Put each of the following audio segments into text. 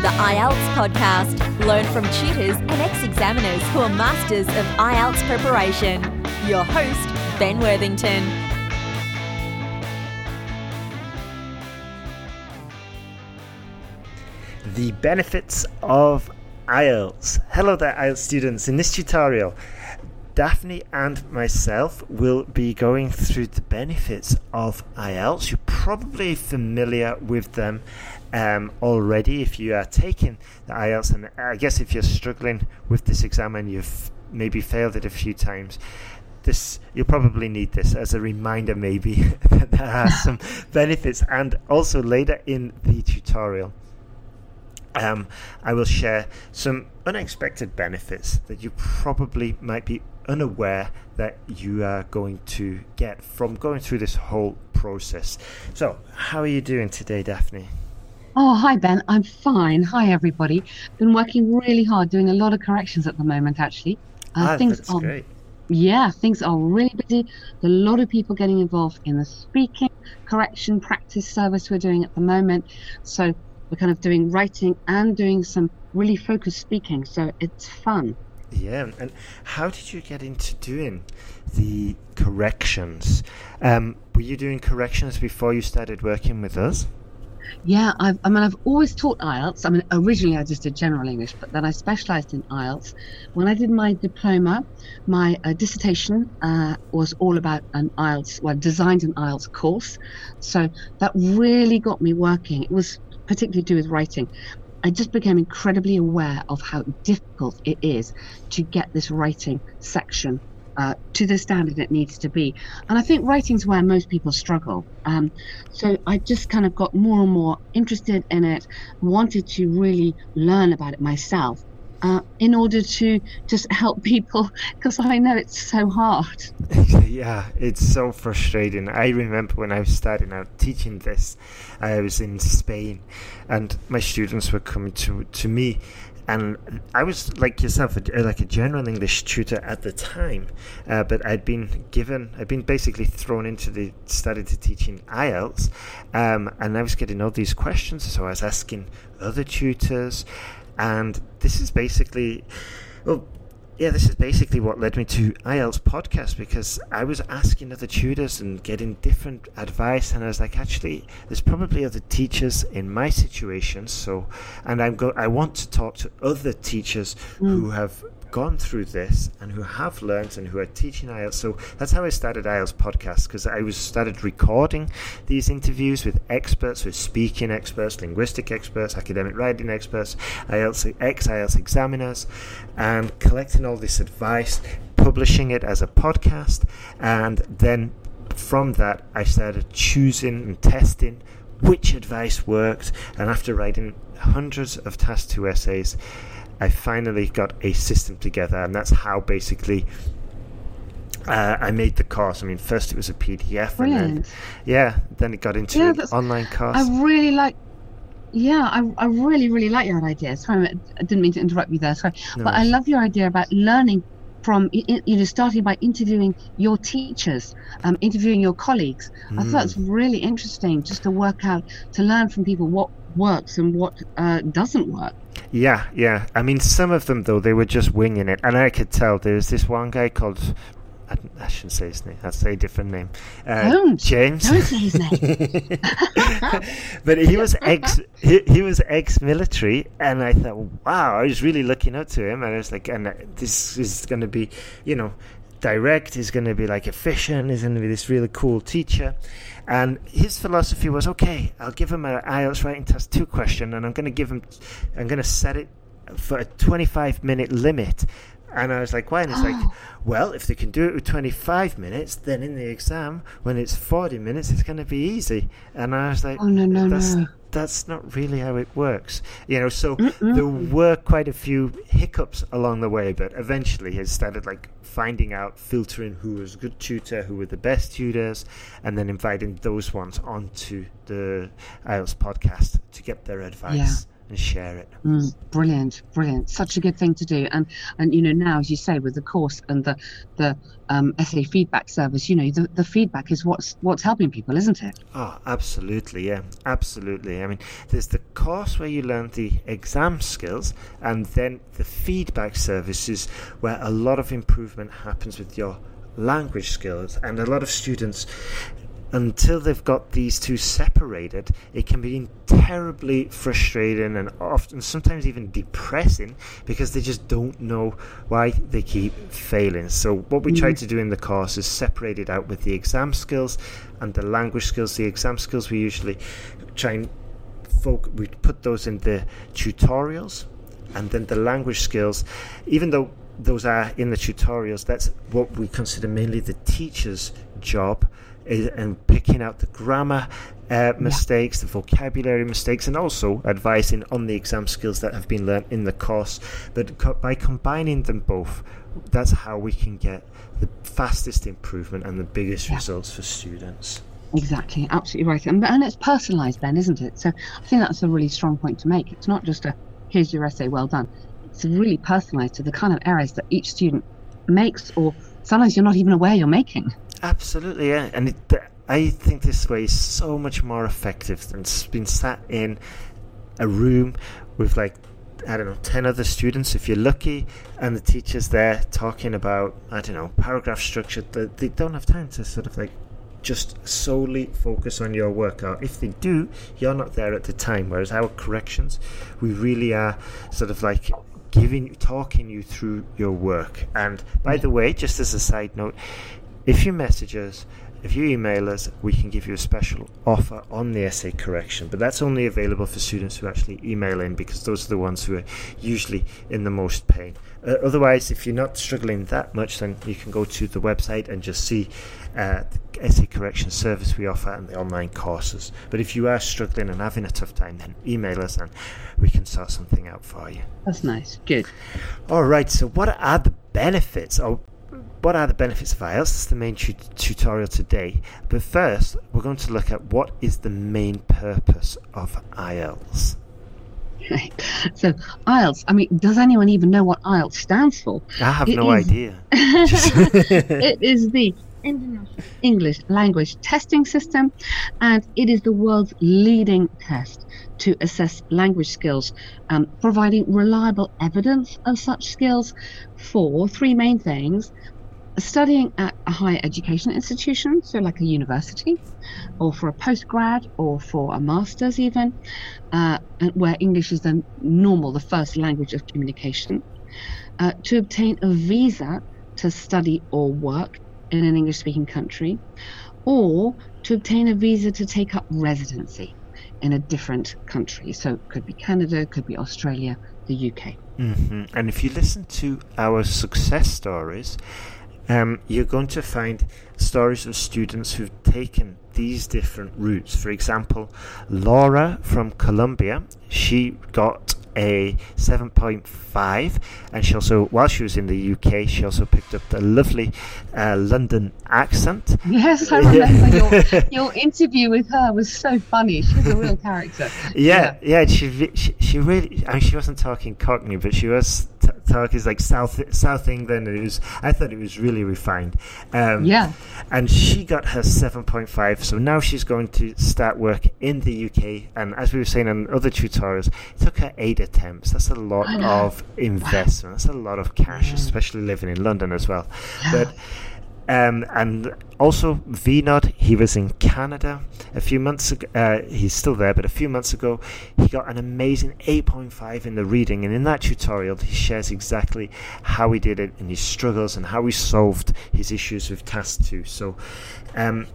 the IELTS podcast. Learn from tutors and ex examiners who are masters of IELTS preparation. Your host, Ben Worthington. The benefits of IELTS. Hello there, IELTS students. In this tutorial, Daphne and myself will be going through the benefits of IELTS. You're probably familiar with them um, already if you are taking the IELTS, and I guess if you're struggling with this exam and you've maybe failed it a few times, this you'll probably need this as a reminder maybe that there are some benefits and also later in the tutorial um, I will share some unexpected benefits that you probably might be unaware that you are going to get from going through this whole process. So, how are you doing today, Daphne? Oh, hi, Ben. I'm fine. Hi, everybody. Been working really hard, doing a lot of corrections at the moment, actually. Uh, ah, things that's are, great. Yeah, things are really busy. A lot of people getting involved in the speaking correction practice service we're doing at the moment. So, we're kind of doing writing and doing some really focused speaking. So it's fun. Yeah, and how did you get into doing the corrections? Um, were you doing corrections before you started working with us? Yeah, I've, I mean, I've always taught IELTS. I mean, originally I just did general English, but then I specialised in IELTS. When I did my diploma, my uh, dissertation uh, was all about an IELTS, well, designed an IELTS course. So that really got me working. It was particularly to do with writing, I just became incredibly aware of how difficult it is to get this writing section uh, to the standard it needs to be. And I think writing's where most people struggle. Um, so I just kind of got more and more interested in it, wanted to really learn about it myself uh, in order to just help people because I know it's so hard. yeah, it's so frustrating. I remember when I was starting out teaching this, I was in Spain and my students were coming to, to me. And I was like yourself, a, like a general English tutor at the time, uh, but I'd been given, I'd been basically thrown into the study to teaching IELTS, um, and I was getting all these questions. So I was asking other tutors, and this is basically, well, yeah, this is basically what led me to IELTS podcast because I was asking other tutors and getting different advice, and I was like, actually, there's probably other teachers in my situation. So, and I'm go, I want to talk to other teachers mm. who have gone through this and who have learned and who are teaching IELTS. So that's how I started IELTS podcast because I was started recording these interviews with experts, with speaking experts, linguistic experts, academic writing experts, IELTS ex IELTS examiners, and collecting all this advice, publishing it as a podcast, and then from that I started choosing and testing which advice worked. And after writing hundreds of task two essays, I finally got a system together, and that's how basically uh, I made the course. I mean, first it was a PDF, Brilliant. and then yeah, then it got into yeah, an online course. I really like. Yeah, I, I really really like your idea. Sorry, I didn't mean to interrupt you there. Sorry, no but I love your idea about learning from you know starting by interviewing your teachers um, interviewing your colleagues mm. i thought it's mm. really interesting just to work out to learn from people what works and what uh, doesn't work yeah, yeah. I mean, some of them though they were just winging it, and I could tell. There was this one guy called. I, I shouldn't say his name. I'll say a different name. Uh, don't James. Don't say his name. but he was ex. He, he was ex-military, and I thought, wow, I was really looking up to him, and I was like, and this is going to be, you know, direct. He's going to be like efficient. He's going to be this really cool teacher. And his philosophy was, okay, I'll give him an IELTS writing test two question, and I'm going to give him, I'm going to set it for a 25 minute limit. And I was like, why? And it's like, well, if they can do it with 25 minutes, then in the exam, when it's 40 minutes, it's going to be easy. And I was like, oh, no, no, no. That's not really how it works. You know, so Mm-mm. there were quite a few hiccups along the way, but eventually he started like finding out, filtering who was a good tutor, who were the best tutors, and then inviting those ones onto the IELTS podcast to get their advice. And share it. Mm, brilliant, brilliant. Such a good thing to do. And and you know now, as you say, with the course and the the um, essay feedback service, you know the, the feedback is what's what's helping people, isn't it? Oh, absolutely, yeah, absolutely. I mean, there's the course where you learn the exam skills, and then the feedback services where a lot of improvement happens with your language skills, and a lot of students until they've got these two separated, it can be terribly frustrating and often sometimes even depressing because they just don't know why they keep failing. So, what we mm. try to do in the course is separate it out with the exam skills and the language skills. The exam skills we usually try and folk we put those in the tutorials, and then the language skills, even though those are in the tutorials, that's what we consider mainly the teacher's job and picking out the grammar uh, mistakes, yeah. the vocabulary mistakes, and also advising on the exam skills that have been learnt in the course. But co- by combining them both, that's how we can get the fastest improvement and the biggest yeah. results for students. Exactly, absolutely right. And, and it's personalised then, isn't it? So I think that's a really strong point to make. It's not just a here's your essay, well done. It's really personalised to the kind of errors that each student makes, or sometimes you're not even aware you're making. Absolutely, yeah. And it, I think this way is so much more effective than being sat in a room with like I don't know, 10 other students if you're lucky, and the teacher's there talking about, I don't know, paragraph structure. They don't have time to sort of like just solely focus on your work. Or if they do, you're not there at the time. Whereas our corrections, we really are sort of like giving, talking you through your work. And by mm. the way, just as a side note, if you message us, if you email us, we can give you a special offer on the essay correction, but that's only available for students who actually email in because those are the ones who are usually in the most pain. Uh, otherwise, if you're not struggling that much, then you can go to the website and just see uh, the essay correction service we offer and the online courses. But if you are struggling and having a tough time, then email us and we can sort something out for you. That's nice. Good. All right. So, what are the benefits? Oh, what are the benefits of IELTS? This is the main tu- tutorial today. But first, we're going to look at what is the main purpose of IELTS. Right. So IELTS. I mean, does anyone even know what IELTS stands for? I have it no is, idea. it is the International English Language Testing System, and it is the world's leading test to assess language skills, um, providing reliable evidence of such skills for three main things studying at a higher education institution, so like a university, or for a postgrad, or for a master's even, uh, where English is the normal, the first language of communication, uh, to obtain a visa to study or work in an English speaking country, or to obtain a visa to take up residency in a different country. So it could be Canada, could be Australia, the UK. Mm-hmm. And if you listen to our success stories, um, you're going to find stories of students who've taken these different routes. For example, Laura from Colombia, she got a 7.5 and she also while she was in the UK she also picked up the lovely uh, London accent. Yes I remember. Your, your interview with her was so funny. She's a real character. Yeah yeah, yeah she, she, she really I mean she wasn't talking cockney but she was t- talking like South South England it was I thought it was really refined um, yeah and she got her 7.5 so now she's going to start work in the UK and as we were saying in other tutorials it took her eight attempts. That's a lot of investment. Wow. That's a lot of cash, yeah. especially living in London as well. Yeah. But um, and also Vinod, he was in Canada a few months ago. Uh, he's still there, but a few months ago, he got an amazing 8.5 in the reading. And in that tutorial, he shares exactly how he did it and his struggles and how he solved his issues with Task 2. So, um,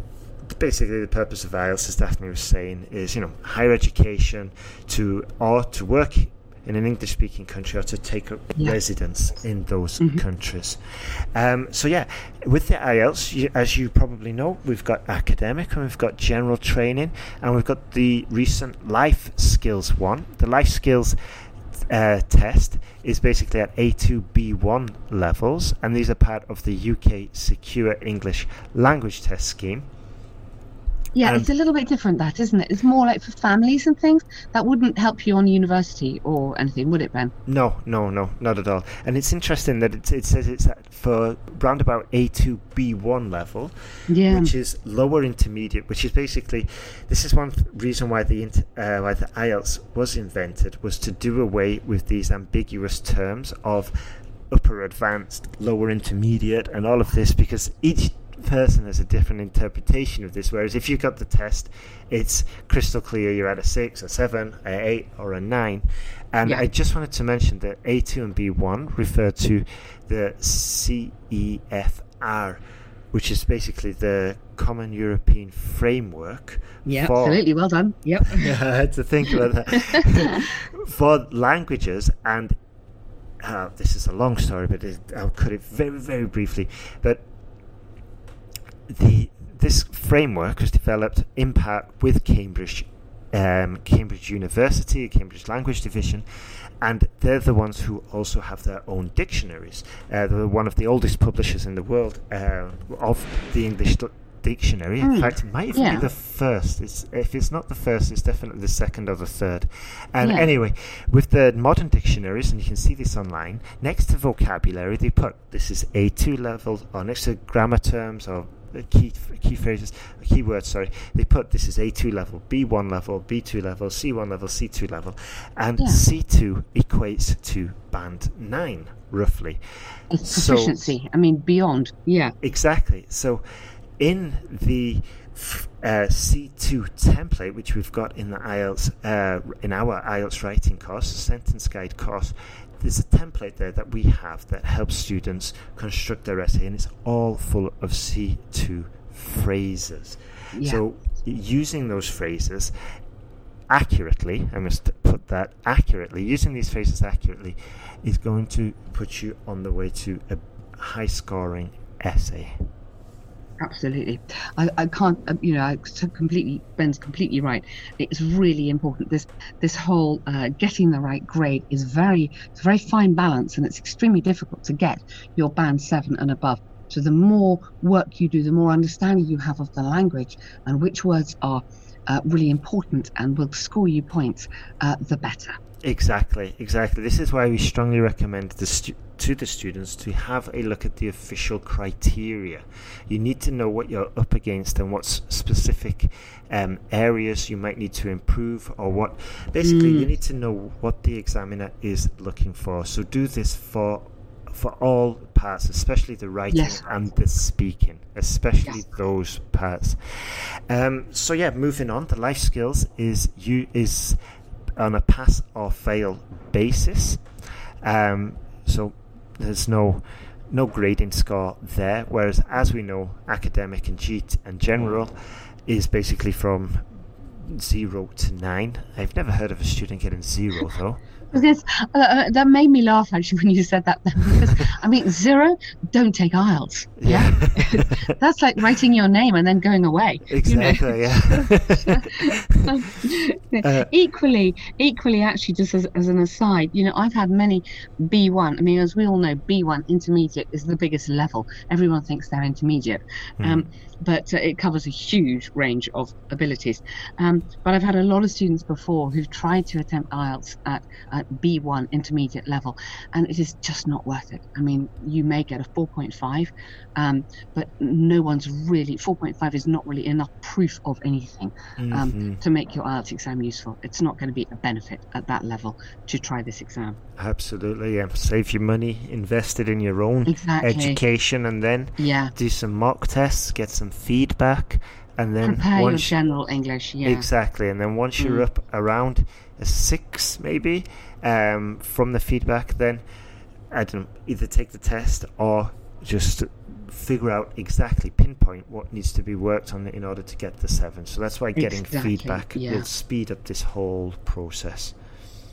basically the purpose of IELTS, as Daphne was saying, is you know higher education to or to work in an English speaking country or to take up yeah. residence in those mm-hmm. countries. Um, so, yeah, with the IELTS, you, as you probably know, we've got academic and we've got general training, and we've got the recent life skills one. The life skills uh, test is basically at A2, B1 levels, and these are part of the UK Secure English Language Test Scheme. Yeah, Um, it's a little bit different, that isn't it? It's more like for families and things. That wouldn't help you on university or anything, would it, Ben? No, no, no, not at all. And it's interesting that it, it says it's for round about A2 B1 level, Yeah. which is lower intermediate, which is basically this is one reason why the uh, why the IELTS was invented was to do away with these ambiguous terms of upper advanced, lower intermediate, and all of this because each person has a different interpretation of this. Whereas if you've got the test, it's crystal clear you're at a six, a seven, a eight, or a nine. And Yeah. I just wanted to mention that A2 and B1 refer to the CEFR, which is basically the Common European Framework. Yeah, for- absolutely. Well done. Yep. yeah, had to think about that. For languages, and uh, this is a long story, but it, I'll cut it very, very briefly. But the this framework was developed in part with Cambridge, um, Cambridge University, Cambridge Language Division, and they're the ones who also have their own dictionaries. Uh, they're one of the oldest publishers in the world uh, of the English d- dictionary. In Mm, fact, it might even yeah. be the first. It's, if it's not the first, it's definitely the second or the third. And Yeah. anyway, with the modern dictionaries, and you can see this online, next to vocabulary, they put this is A2 level, or next to grammar terms or key key phrases, key words. Sorry, they put this is A2 level, B1 level, B2 level, C1 level, C2 level, and Yeah. C2 equates to band nine roughly. It's So- proficiency. I mean, beyond. Yeah. Exactly. So, in the uh, C2 template, which we've got in the IELTS, uh, in our IELTS writing course, sentence guide course, there's a template there that we have that helps students construct their essay, and it's all full of C2 phrases. Yeah. So, using those phrases accurately, I must put that accurately, using these phrases accurately is going to put you on the way to a high scoring essay. Absolutely. I, I can't, uh, you know, I completely, Ben's completely right. It's really important. This this whole uh, getting the right grade is very, it's a very fine balance and it's extremely difficult to get your band seven and above. So the more work you do, the more understanding you have of the language and which words are uh, really important and will score you points, uh, the better. Exactly, exactly. This is why we strongly recommend the stu- to the students to have a look at the official criteria. You need to know what you're up against and what specific um, areas you might need to improve, or what. Basically, you Mm. need to know what the examiner is looking for. So do this for for all parts, especially the writing Yes. and the speaking, especially Yes. those parts. Um, so yeah, moving on. The life skills is you is on a pass or fail basis. Um, so there's no no grading score there. Whereas, as we know, academic and GT and general is basically from zero to nine. I've never heard of a student getting zero though. Because uh, uh, that made me laugh actually when you said that. Because I mean, zero, don't take IELTS. Yeah, that's like writing your name and then going away. you know? exactly. Yeah. Uh, equally, equally, actually, just as, as an aside, you know, I've had many B1. I mean, as we all know, B1 intermediate is the biggest level. Everyone thinks they're intermediate, um, but uh, it covers a huge range of abilities. Um, but I've had a lot of students before who've tried to attempt IELTS at, at B1 intermediate level, and it is just not worth it. I mean, you may get a 4.5, um, but no one's really 4.5 is not really enough proof of anything um, mhm. to make your IELTS exam useful. It's not going to be a benefit at that level to try this exam. Absolutely. Yeah. Save your money, invest it in your own Exactly. education, and then Yeah. do some mock tests, get some feedback, and then Prepare your general English. Yeah. exactly, and then once you're Mm. up around a six, maybe um, from the feedback, then I don't know, either take the test or just figure out exactly pinpoint what needs to be worked on in order to get the seven. So that's why getting Exactly, feedback yeah. will speed up this whole process.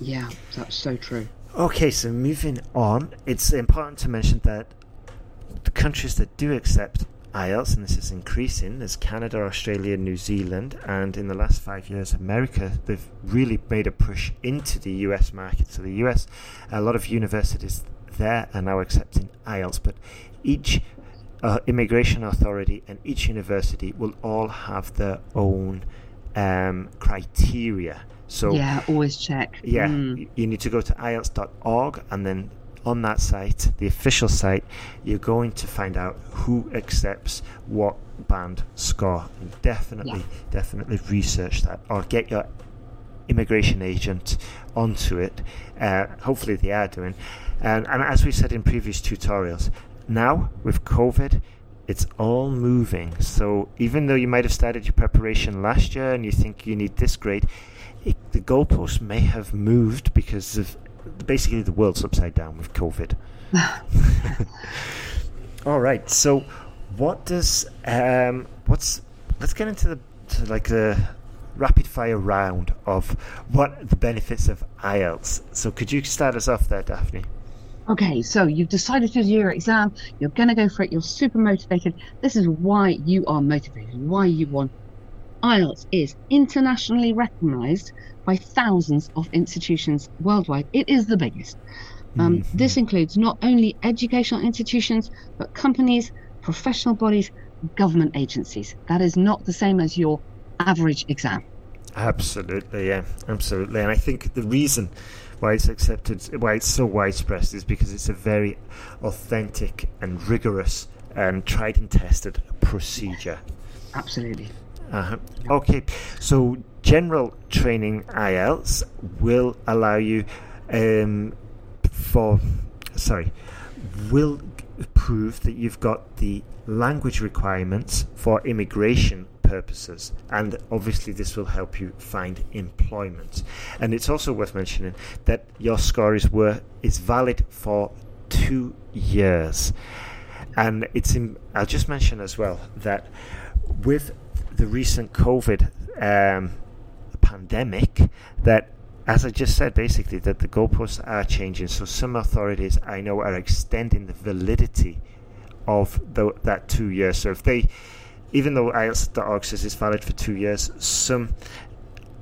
Yeah, that's so true. Okay, so moving on, it's important to mention that the countries that do accept IELTS, and this is increasing, there's Canada, Australia, New Zealand, and in the last five years, America, they've really made a push into the US market. So the US, a lot of universities there are now accepting IELTS, but each uh, immigration authority and each university will all have their own um, criteria. So yeah, always check. Yeah, mm. you need to go to IELTS.org and then on that site, the official site, you're going to find out who accepts what band score. And definitely, yeah. definitely research that or get your immigration agent onto it. Uh, hopefully, they are doing. And, and as we said in previous tutorials, now with COVID, it's all moving. So even though you might have started your preparation last year and you think you need this grade, it, the goalpost may have moved because of basically the world's upside down with COVID. all right. So what does um, what's let's get into the to like the rapid fire round of what the benefits of IELTS. So could you start us off there, Daphne? Okay, so you've decided to do your exam, you're going to go for it, you're super motivated. This is why you are motivated, why you want. IELTS is internationally recognized by thousands of institutions worldwide. It is the biggest. Um, mm-hmm. This includes not only educational institutions, but companies, professional bodies, government agencies. That is not the same as your average exam. Absolutely, yeah, absolutely. And I think the reason why it's accepted, why it's so widespread, is because it's a very authentic and rigorous and tried and tested procedure. Absolutely. Uh-huh. Okay, so general training IELTS will allow you um, for sorry will prove that you've got the language requirements for immigration purposes. And obviously, this will help you find employment. And it's also worth mentioning that your score is, were, is valid for two years. And it's in, I'll just mention as well that with the recent COVID um, pandemic, that as I just said, basically, that the goalposts are changing. So some authorities I know are extending the validity of the, that two years. So if they even though IELTS.org says it's valid for two years, some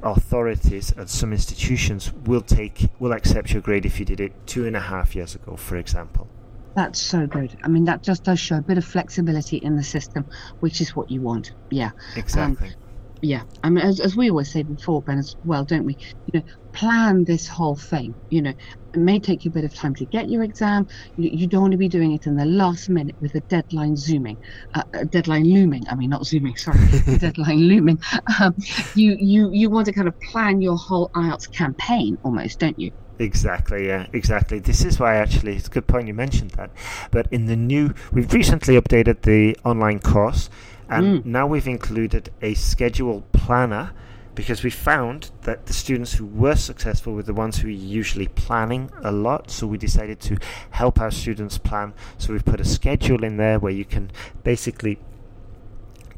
authorities and some institutions will take will accept your grade if you did it two and a half years ago, for example. That's so good. I mean, that just does show a bit of flexibility in the system, which is what you want. Yeah. Exactly. Um, yeah i mean as, as we always say before ben as well don't we you know plan this whole thing you know it may take you a bit of time to get your exam you, you don't want to be doing it in the last minute with a deadline zooming uh, a deadline looming i mean not zooming sorry deadline looming um, you you you want to kind of plan your whole ielts campaign almost don't you Exactly, yeah, exactly. This is why actually it's a good point you mentioned that. But in the new, we've recently updated the online course, and mm. now we've included a schedule planner because we found that the students who were successful were the ones who were usually planning a lot. So we decided to help our students plan. So we've put a schedule in there where you can basically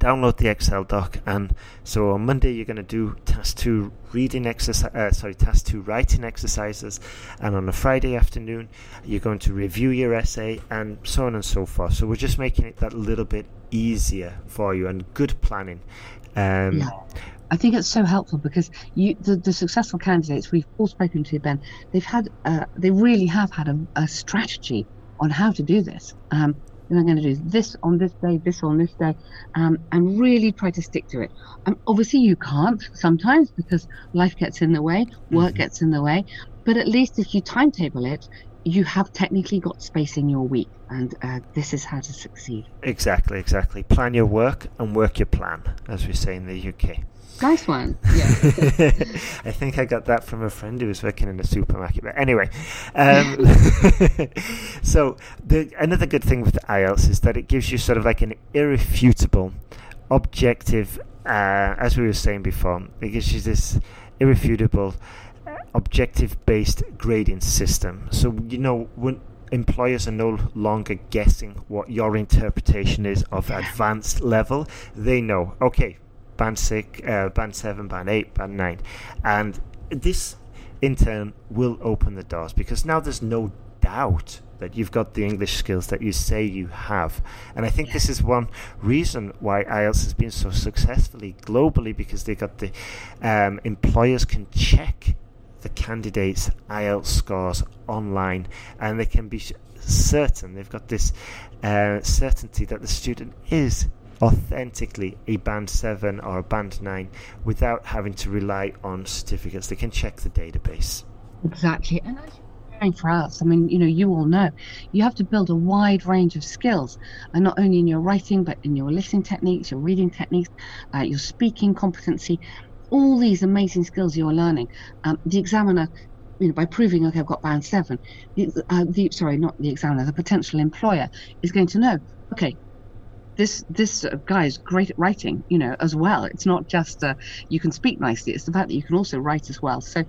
download the Excel doc. And so on Monday, you're going to do task two reading exercise, uh, sorry, task two writing exercises. And on a Friday afternoon, you're going to review your essay and so on and so forth. So we're just making it that little bit easier for you and good planning. Um, yeah. I think it's so helpful because you, the, the successful candidates we've all spoken to, Ben, they've had, uh, they really have had a, a, strategy on how to do this. Um, and I'm going to do this on this day, this on this day, um, and really try to stick to it. Um, obviously, you can't sometimes because life gets in the way, work mm-hmm. gets in the way, but at least if you timetable it, you have technically got space in your week, and uh, this is how to succeed. Exactly, exactly. Plan your work and work your plan, as we say in the UK. Nice one. Yeah. I think I got that from a friend who was working in a supermarket. But anyway, um, so the, another good thing with IELTS is that it gives you sort of like an irrefutable, objective, uh, as we were saying before, it gives you this irrefutable, uh, objective-based grading system. So you know when employers are no longer guessing what your interpretation is of advanced level. They know, okay, band six, uh, band seven, band eight, band nine, and this in turn will open the doors because now there's no doubt that you've got the English skills that you say you have. And I think this is one reason why IELTS has been so successfully globally because they got the um, employers can check the candidates' IELTS scores online and they can be certain, they've got this uh, certainty that the student is authentically a band 7 or a band 9 without having to rely on certificates. They can check the database. Exactly. And as preparing for IELTS, I mean, you know, you all know you have to build a wide range of skills, and not only in your writing, but in your listening techniques, your reading techniques, uh, your speaking competency, all these amazing skills you're learning. Um, the examiner you know, by proving, okay, I've got band seven, the, uh, the, sorry, not the examiner, the potential employer is going to know, okay, this this guy is great at writing, you know, as well. It's not just uh, you can speak nicely; it's the fact that you can also write as well. So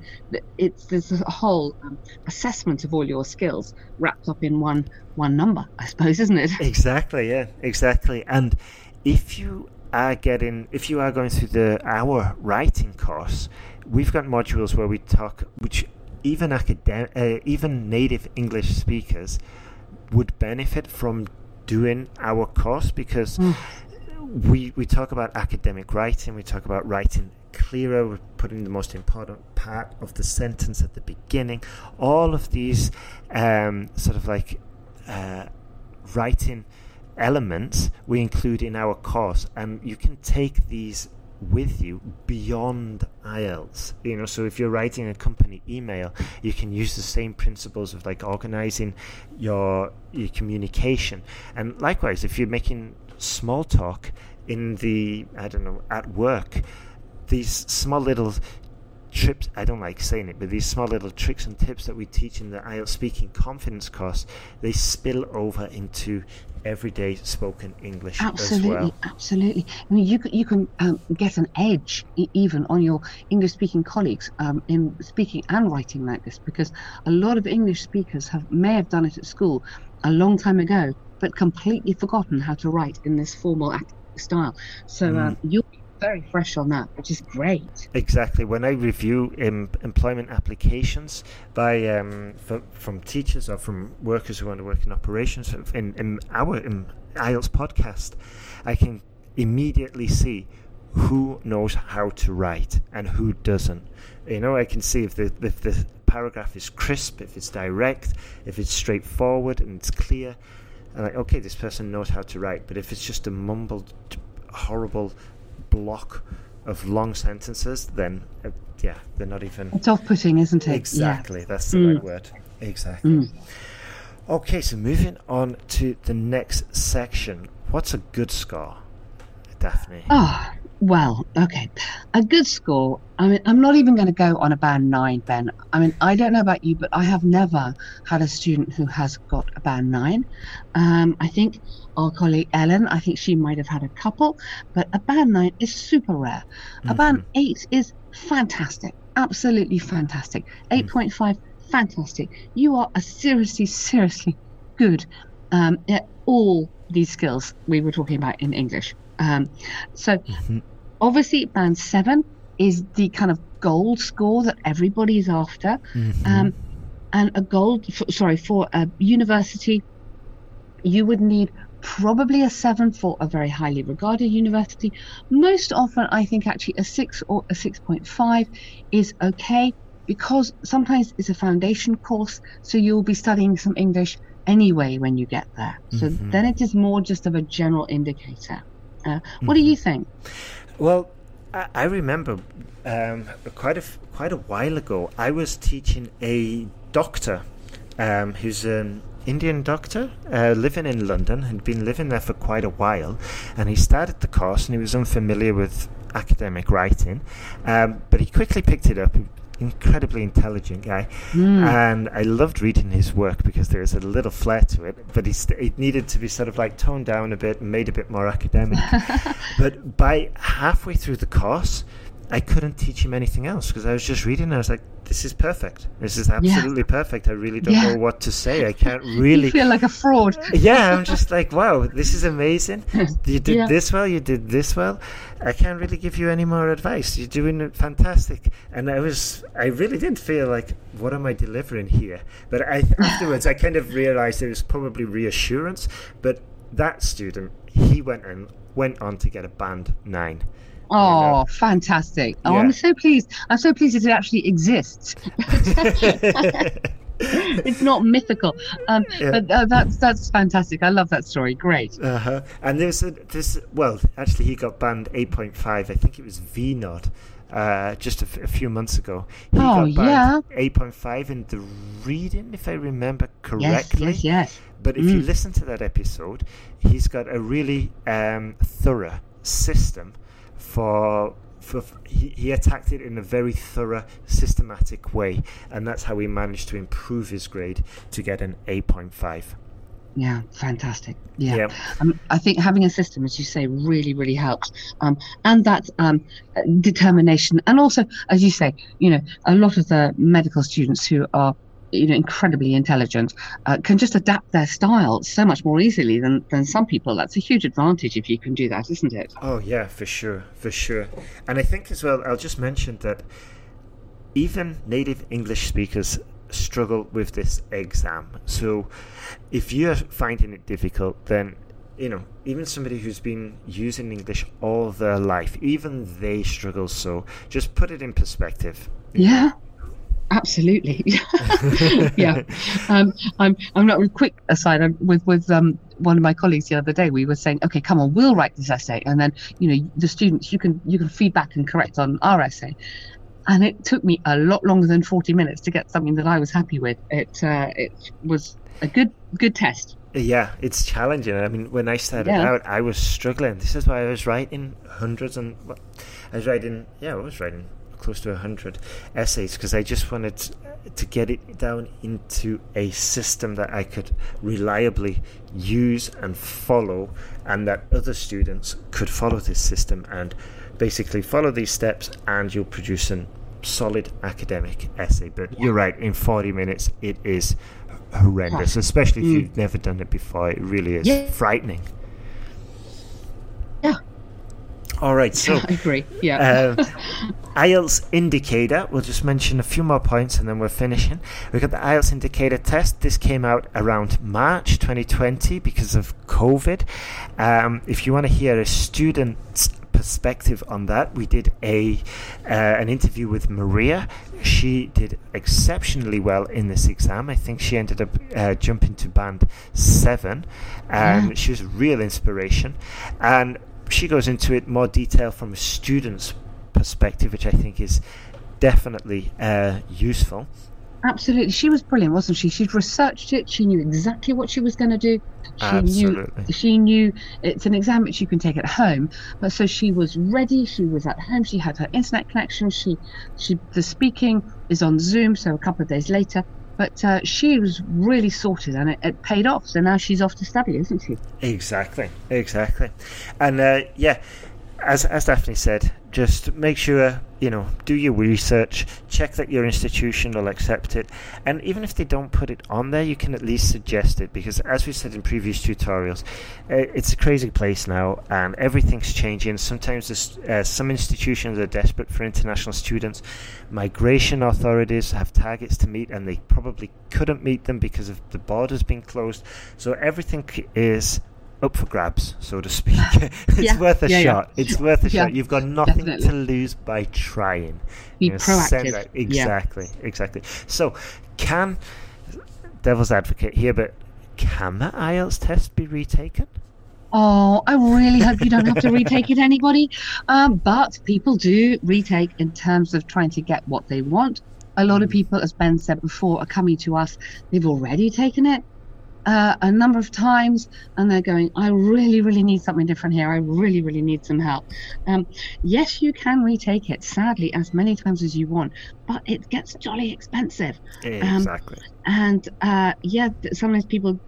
it's there's a whole um, assessment of all your skills wrapped up in one one number, I suppose, isn't it? Exactly. Yeah. Exactly. And if you are getting, if you are going through the our writing course, we've got modules where we talk, which even academic, uh, even native English speakers would benefit from doing our course because mm. we we talk about academic writing, we talk about writing clearer, we're putting the most important part of the sentence at the beginning. All of these um, sort of like uh, writing elements we include in our course, and you can take these with you beyond IELTS. You know, so if you're writing a company email, you can use the same principles of like organizing your your communication. And likewise, if you're making small talk in the I don't know at work, these small little trips I don't like saying it, but these small little tricks and tips that we teach in the IELTS speaking confidence course, they spill over into everyday spoken English absolutely, well. Absolutely, I mean, you can you can um, get an edge even on your English speaking colleagues um, in speaking and writing like this because a lot of English speakers have may have done it at school a long time ago, but completely forgotten how to write in this formal style. So mm. um, you'll very fresh on that, which is great. Exactly. When I review employment applications by um, for, from teachers or from workers who want to work in operations in, in our in IELTS podcast, I can immediately see who knows how to write and who doesn't. You know, I can see if the if the paragraph is crisp, if it's direct, if it's straightforward and it's clear. And like, okay, this person knows how to write. But if it's just a mumbled, horrible block of long sentences, then uh, yeah, they're not even. It's off-putting, isn't it? Exactly, yeah. that's the mm. right word. Exactly. Mm. Okay, so moving on to the next section. What's a good score, Daphne? Oh, well, okay. A good score. I mean, I'm not even going to go on a band nine, Ben. I mean, I don't know about you, but I have never had a student who has got a band nine. Um, I think our colleague Ellen, I think she might have had a couple, but a band nine is super rare. Mm-hmm. A band eight is fantastic, absolutely fantastic. Mm. 8.5, mm-hmm. fantastic. You are a seriously, seriously good um, at all these skills we were talking about in English. Um, so, mm-hmm. Obviously, band seven is the kind of gold score that everybody's after. Mm-hmm. Um, and a gold, sorry, for a university, you would need probably a seven for a very highly regarded university. Most often, I think actually a six or a 6.5 is okay because sometimes it's a foundation course, so you'll be studying some English anyway when you get there. So mm-hmm. then it is more just of a general indicator. Uh, what mm-hmm. do you think? Well, I, I remember um, quite a quite a while ago. I was teaching a doctor um, who's an Indian doctor uh, living in London, had been living there for quite a while, and he started the course and he was unfamiliar with academic writing, um, but he quickly picked it up. Incredibly intelligent guy, mm. and I loved reading his work because there is a little flair to it, but st- it needed to be sort of like toned down a bit and made a bit more academic. but by halfway through the course, I couldn't teach him anything else because I was just reading. And I was like, "This is perfect. This is absolutely yeah. perfect." I really don't yeah. know what to say. I can't really feel like a fraud. yeah, I'm just like, "Wow, this is amazing. You did yeah. this well. You did this well. I can't really give you any more advice. You're doing it fantastic." And I was, I really didn't feel like, "What am I delivering here?" But I afterwards, I kind of realized it was probably reassurance. But that student, he went and went on to get a band nine. Oh, you know? fantastic! Oh, yeah. I'm so pleased. I'm so pleased that it actually exists. it's not mythical. Um, Yeah. But uh, that's that's fantastic. I love that story. Great. Uh-huh. And there's a this well, actually he got banned 8.5. I think it was Vinod. Uh, just a, f- a few months ago. He Oh, got yeah. 8.5 in the reading, if I remember correctly. yes, yes. But if you Mm. listen to that episode, he's got a really um, thorough system for. For, he, he attacked it in a very thorough, systematic way, and that's how he managed to improve his grade to get an 8.5. Yeah, fantastic. Yeah. Yeah. Um, I think having a system, as you say, really, really helps. Um, and that um, determination. And also, as you say, you know, a lot of the medical students who are, you know, incredibly intelligent uh, can just adapt their style so much more easily than, than some people. That's a huge advantage if you can do that, isn't it? Oh yeah, for sure, for sure. And I think as well, I'll just mention that even native English speakers struggle with this exam. So if you're finding it difficult, then you know, even somebody who's been using English all their life, even they struggle. So just put it in perspective. Yeah. Absolutely, yeah. Um, I'm. I'm not. Quick aside. I'm with with um one of my colleagues the other day. We were saying, okay, come on, we'll write this essay, and then you know the students, you can you can feedback and correct on our essay. And it took me a lot longer than 40 minutes to get something that I was happy with. It uh, it was a good good test. Yeah, it's challenging. I mean, when I started Yeah. out, I was struggling. This is why I was writing hundreds and I was writing, yeah, I was writing close to a hundred essays because I just wanted to get it down into a system that I could reliably use and follow, and that other students could follow this system and basically follow these steps, and you'll produce an solid academic essay. But you're right, in 40 minutes, it is horrendous, especially if Mm. you've never done it before. It really is Yeah. frightening. Yeah. All right, so I agree. Yeah. uh, IELTS indicator. We'll just mention a few more points and then we're finishing. We've got the IELTS indicator test. This came out around March 2020 because of COVID. Um, if you want to hear a student's perspective on that, we did a uh, an interview with Maria. She did exceptionally well in this exam. I think she ended up uh, jumping to band seven. Um, Yeah. She was a real inspiration, and she goes into it more detail from a student's perspective, which I think is definitely uh, useful. Absolutely. She was brilliant, wasn't she? She'd researched it. She knew exactly what she was going to do. She Absolutely. knew she knew it's an exam which you can take at home. But so she was ready. She was at home. She had her internet connection. She she the speaking is on Zoom, so a couple of days later. But uh, she was really sorted, and it, it paid off. So now she's off to study, isn't she? Exactly, exactly, and uh, yeah, as as Daphne said, just make sure you know do your research, check that your institution will accept it, and even if they don't put it on there, you can at least suggest it because, as we said in previous tutorials, uh, it's a crazy place now, and everything's changing. Sometimes uh, some institutions are desperate for international students. Migration authorities have targets to meet, and they probably couldn't meet them because of the borders being closed. So everything is up for grabs, so to speak. it's Yeah, worth a yeah, yeah. shot. It's worth a Yeah, shot. You've got nothing definitely. to lose by trying. Be You know, proactive. Yeah. Exactly, exactly. So, can devil's advocate here, but can the IELTS test be retaken? Oh, I really hope you don't have to retake it, anybody. Um, but people do retake in terms of trying to get what they want. A lot of people, as Ben said before, are coming to us. They've already taken it uh, a number of times, and they're going, "I really, really need something different here. I really, really need some help." Um, yes, you can retake it. Sadly, as many times as you want, but it gets jolly expensive. Exactly. And uh, yeah, sometimes people.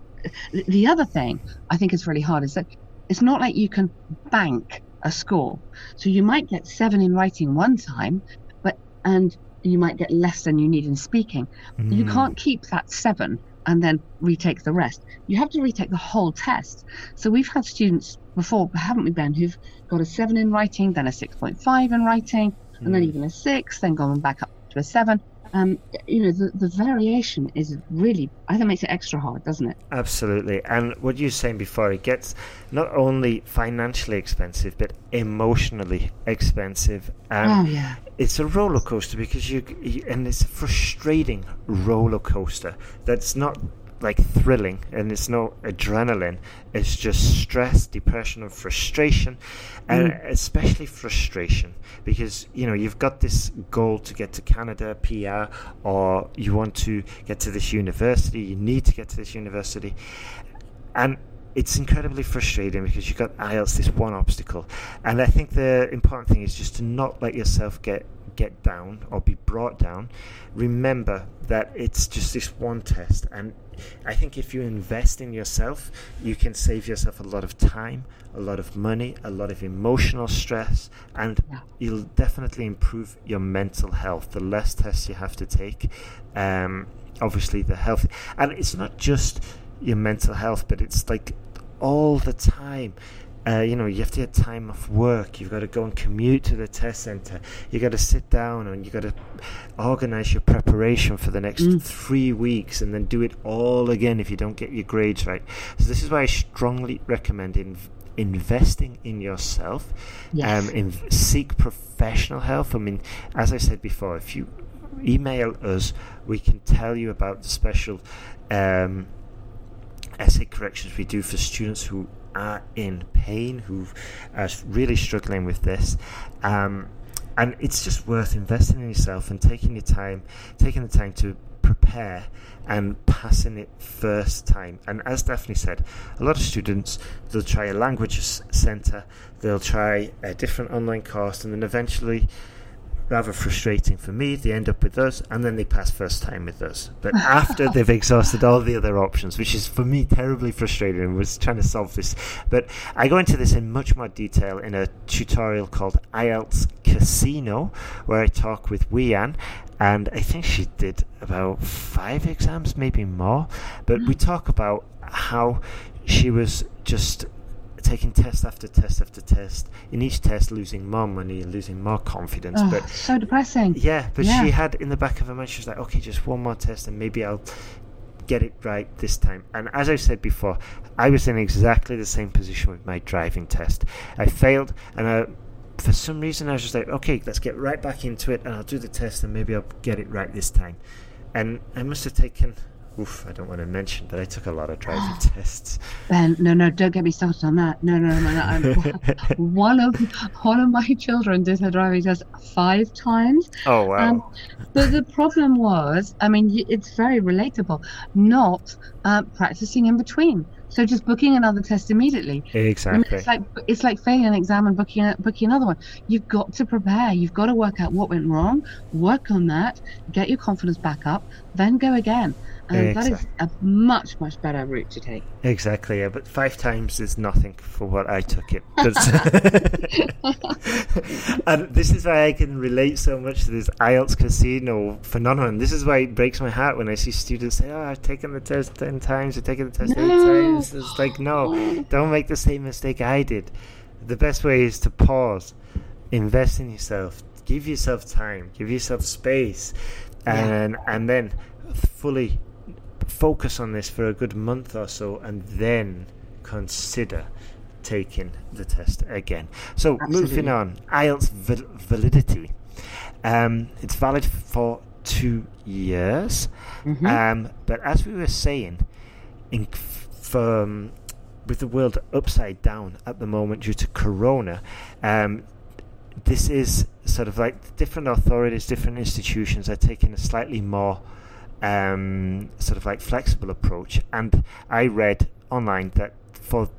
The other thing I think is really hard is that it's not like you can bank a score. So you might get seven in writing one time, but and you might get less than you need in speaking. You Mm. can't keep that seven and then retake the rest. You have to retake the whole test. So we've had students before, haven't we, Ben, who've got a seven in writing, then a 6.5 in writing, and then Mm. even a six, then going back up to a seven. Um, you know, the, the variation is really, I think, makes it extra hard, doesn't it? Absolutely. And what you were saying before, it gets not only financially expensive, but emotionally expensive. Um, oh, yeah. It's a roller coaster because you, you, and it's a frustrating roller coaster that's not like thrilling and it's no adrenaline it's just stress depression and frustration and mm. especially frustration because you know you've got this goal to get to canada pr or you want to get to this university you need to get to this university and it's incredibly frustrating because you've got IELTS, this one obstacle. And I think the important thing is just to not let yourself get get down or be brought down. Remember that it's just this one test, and I think if you invest in yourself, you can save yourself a lot of time, a lot of money, a lot of emotional stress, and you'll definitely improve your mental health. The less tests you have to take, um, obviously, the health, and it's not just your mental health, but it's like all the time. Uh, you know, you have to get time off work. You've got to go and commute to the test center. You've got to sit down and you've got to organize your preparation for the next mm. three weeks, and then do it all again if you don't get your grades right. So this is why I strongly recommend in, investing in yourself. Yes. Um, in, seek professional help. I mean, as I said before, if you email us, we can tell you about the special. Um, essay corrections we do for students who are in pain, who are really struggling with this. Um, and it's just worth investing in yourself and taking your time, taking the time to prepare and passing it first time. And as Daphne said, a lot of students they'll try a language centre, they'll try a different online course, and then eventually rather frustrating for me. They end up with us, and then they pass first time with us. But after they've exhausted all the other options, which is for me terribly frustrating, and was trying to solve this. But I go into this in much more detail in a tutorial called IELTS Casino, where I talk with Wian. And I think she did about five exams, maybe more. But we mm. talk about how she was just taking test after test after test. In each test, losing more money and losing more confidence. Oh, but so depressing. Yeah, but yeah. she had in the back of her mind, she was like, okay, just one more test, and maybe I'll get it right this time. And as I said before, I was in exactly the same position with my driving test. I failed, and I, for some reason, I was just like, okay, let's get right back into it, and I'll do the test, and maybe I'll get it right this time. And I must have taken Oof, I don't want to mention, but I took a lot of driving tests. Ben, no, no, don't get me started on that. No, no, no, no. one of one of my children did her driving test five times. Oh wow! Um, the the problem was, I mean, it's very relatable. Not uh, practicing in between. So just booking another test immediately. Exactly. I mean, it's like it's like failing an exam and booking a, booking another one. You've got to prepare. You've got to work out what went wrong, work on that, get your confidence back up, then go again. And exactly. that is a much, much better route to take. Exactly, yeah. But five times is nothing for what I took it. and this is why I can relate so much to this IELTS casino phenomenon. This is why it breaks my heart when I see students say, Oh, I've taken the test 10 times, I've taken the test no. 8 times. It's like, no, don't make the same mistake I did. The best way is to pause, invest in yourself, give yourself time, give yourself space, and, yeah. and then fully focus on this for a good month or so and then consider taking the test again. So, Absolutely. moving on, IELTS val- validity. Um, it's valid for two years, mm-hmm. um, but as we were saying, in, um, with the world upside down at the moment due to Corona, um, this is sort of like different authorities, different institutions are taking a slightly more um, sort of like flexible approach. And I read online that for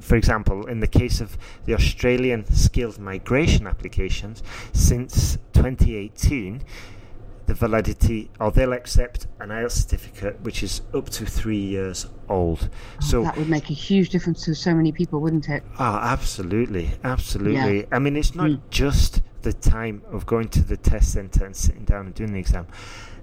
for example, in the case of the Australian skilled migration applications, since 2018, the validity, or they'll accept an IELTS certificate which is up to three years old. Oh, so that would make a huge difference to so many people, wouldn't it? Oh, absolutely, absolutely. Yeah. I mean, it's not mm. just the time of going to the test centre and sitting down and doing the exam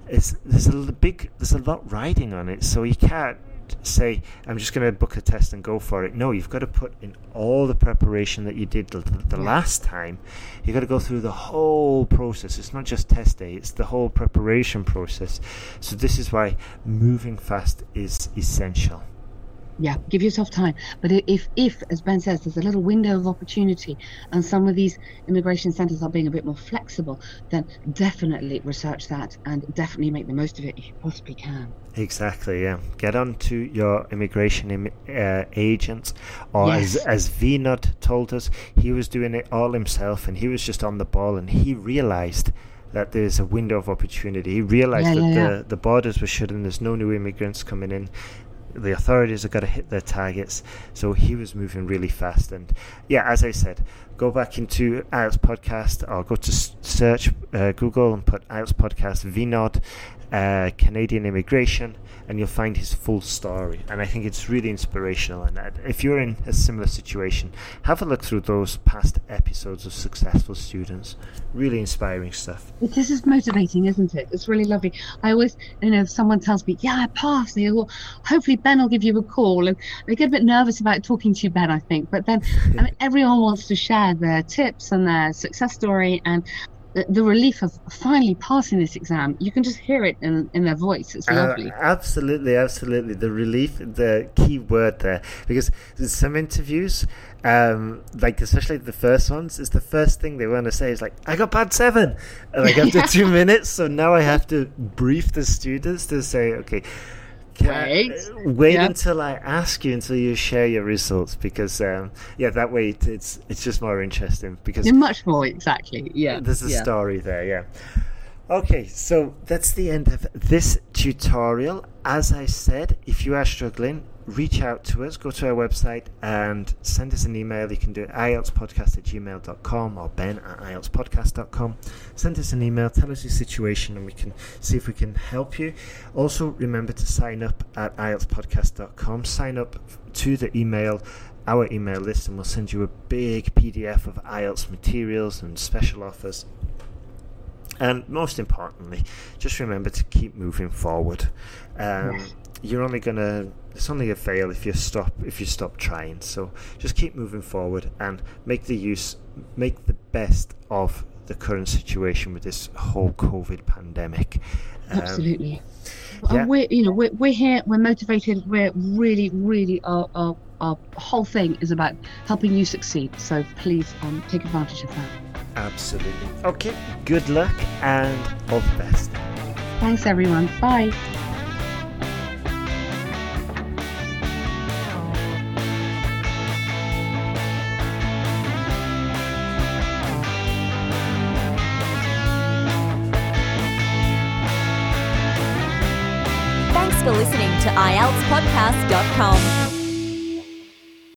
it's there's a big there's a lot riding on it, so you can't say, I'm just going to book a test and go for it. No, you've got to put in all the preparation that you did the, the Yeah. last time. You've got to go through the whole process. It's not just test day, it's the whole preparation process. So, this is why moving fast is essential. Yeah, give yourself time. But if, if, as Ben says, there's a little window of opportunity, and some of these immigration centres are being a bit more flexible, then definitely research that and definitely make the most of it if you possibly can. Exactly, yeah. Get on to your immigration Im- uh, agent, or as Yes. as Vinod told us, he was doing it all himself, and he was just on the ball, and he realised that there's a window of opportunity. He realised Yeah, that yeah, the yeah. the borders were shut, and there's no new immigrants coming in. The authorities have got to hit their targets, so he was moving really fast. And yeah, as I said, go back into IELTS podcast or go to search uh, Google and put IELTS podcast Vinod uh, Canadian immigration, and you'll find his full story. And I think it's really inspirational. And uh, if you're in a similar situation, have a look through those past episodes of successful students. Really inspiring stuff. This is motivating, isn't it? It's really lovely. I always, you know, if someone tells me, "Yeah, I passed," they go, well, "Hopefully, Ben will give you a call." And they get a bit nervous about talking to you, Ben. I think, but then I mean, everyone wants to share their tips and their success story and the, the relief of finally passing this exam. You can just hear it in in their voice. It's Uh, lovely. absolutely, absolutely. The relief, the key word there, because some interviews, um, like especially the first ones, is the first thing they want to say is like, "I got band seven, and like after two minutes. So now I have to brief the students to say, okay. Wait. wait Yeah. until I ask you until you share your results because um, yeah that way it, it's it's just more interesting because You're much more exactly. Yeah. there's a yeah. story there, yeah. Okay, so that's the end of this tutorial. As I said, if you are struggling, reach out to us, go to our website and send us an email. You can do it ieltspodcast at gmail.com or ben at ieltspodcast.com. Send us an email, tell us your situation, and we can see if we can help you. Also, remember to sign up at ieltspodcast.com. Sign up to the email our email list and we'll send you a big PDF of IELTS materials and special offers. And most importantly, just remember to keep moving forward. Um. You're only gonna. It's only a fail if you stop. If you stop trying. So just keep moving forward and make the use, make the best of the current situation with this whole COVID pandemic. Um, Absolutely. yeah. And we're, you know, we're, we're here, we're motivated, we're really, really, our, our, our whole thing is about helping you succeed. So please um, take advantage of that. absolutely. Okay. Good luck and all the best. Thanks, everyone. Bye. To IELTSpodcast.com.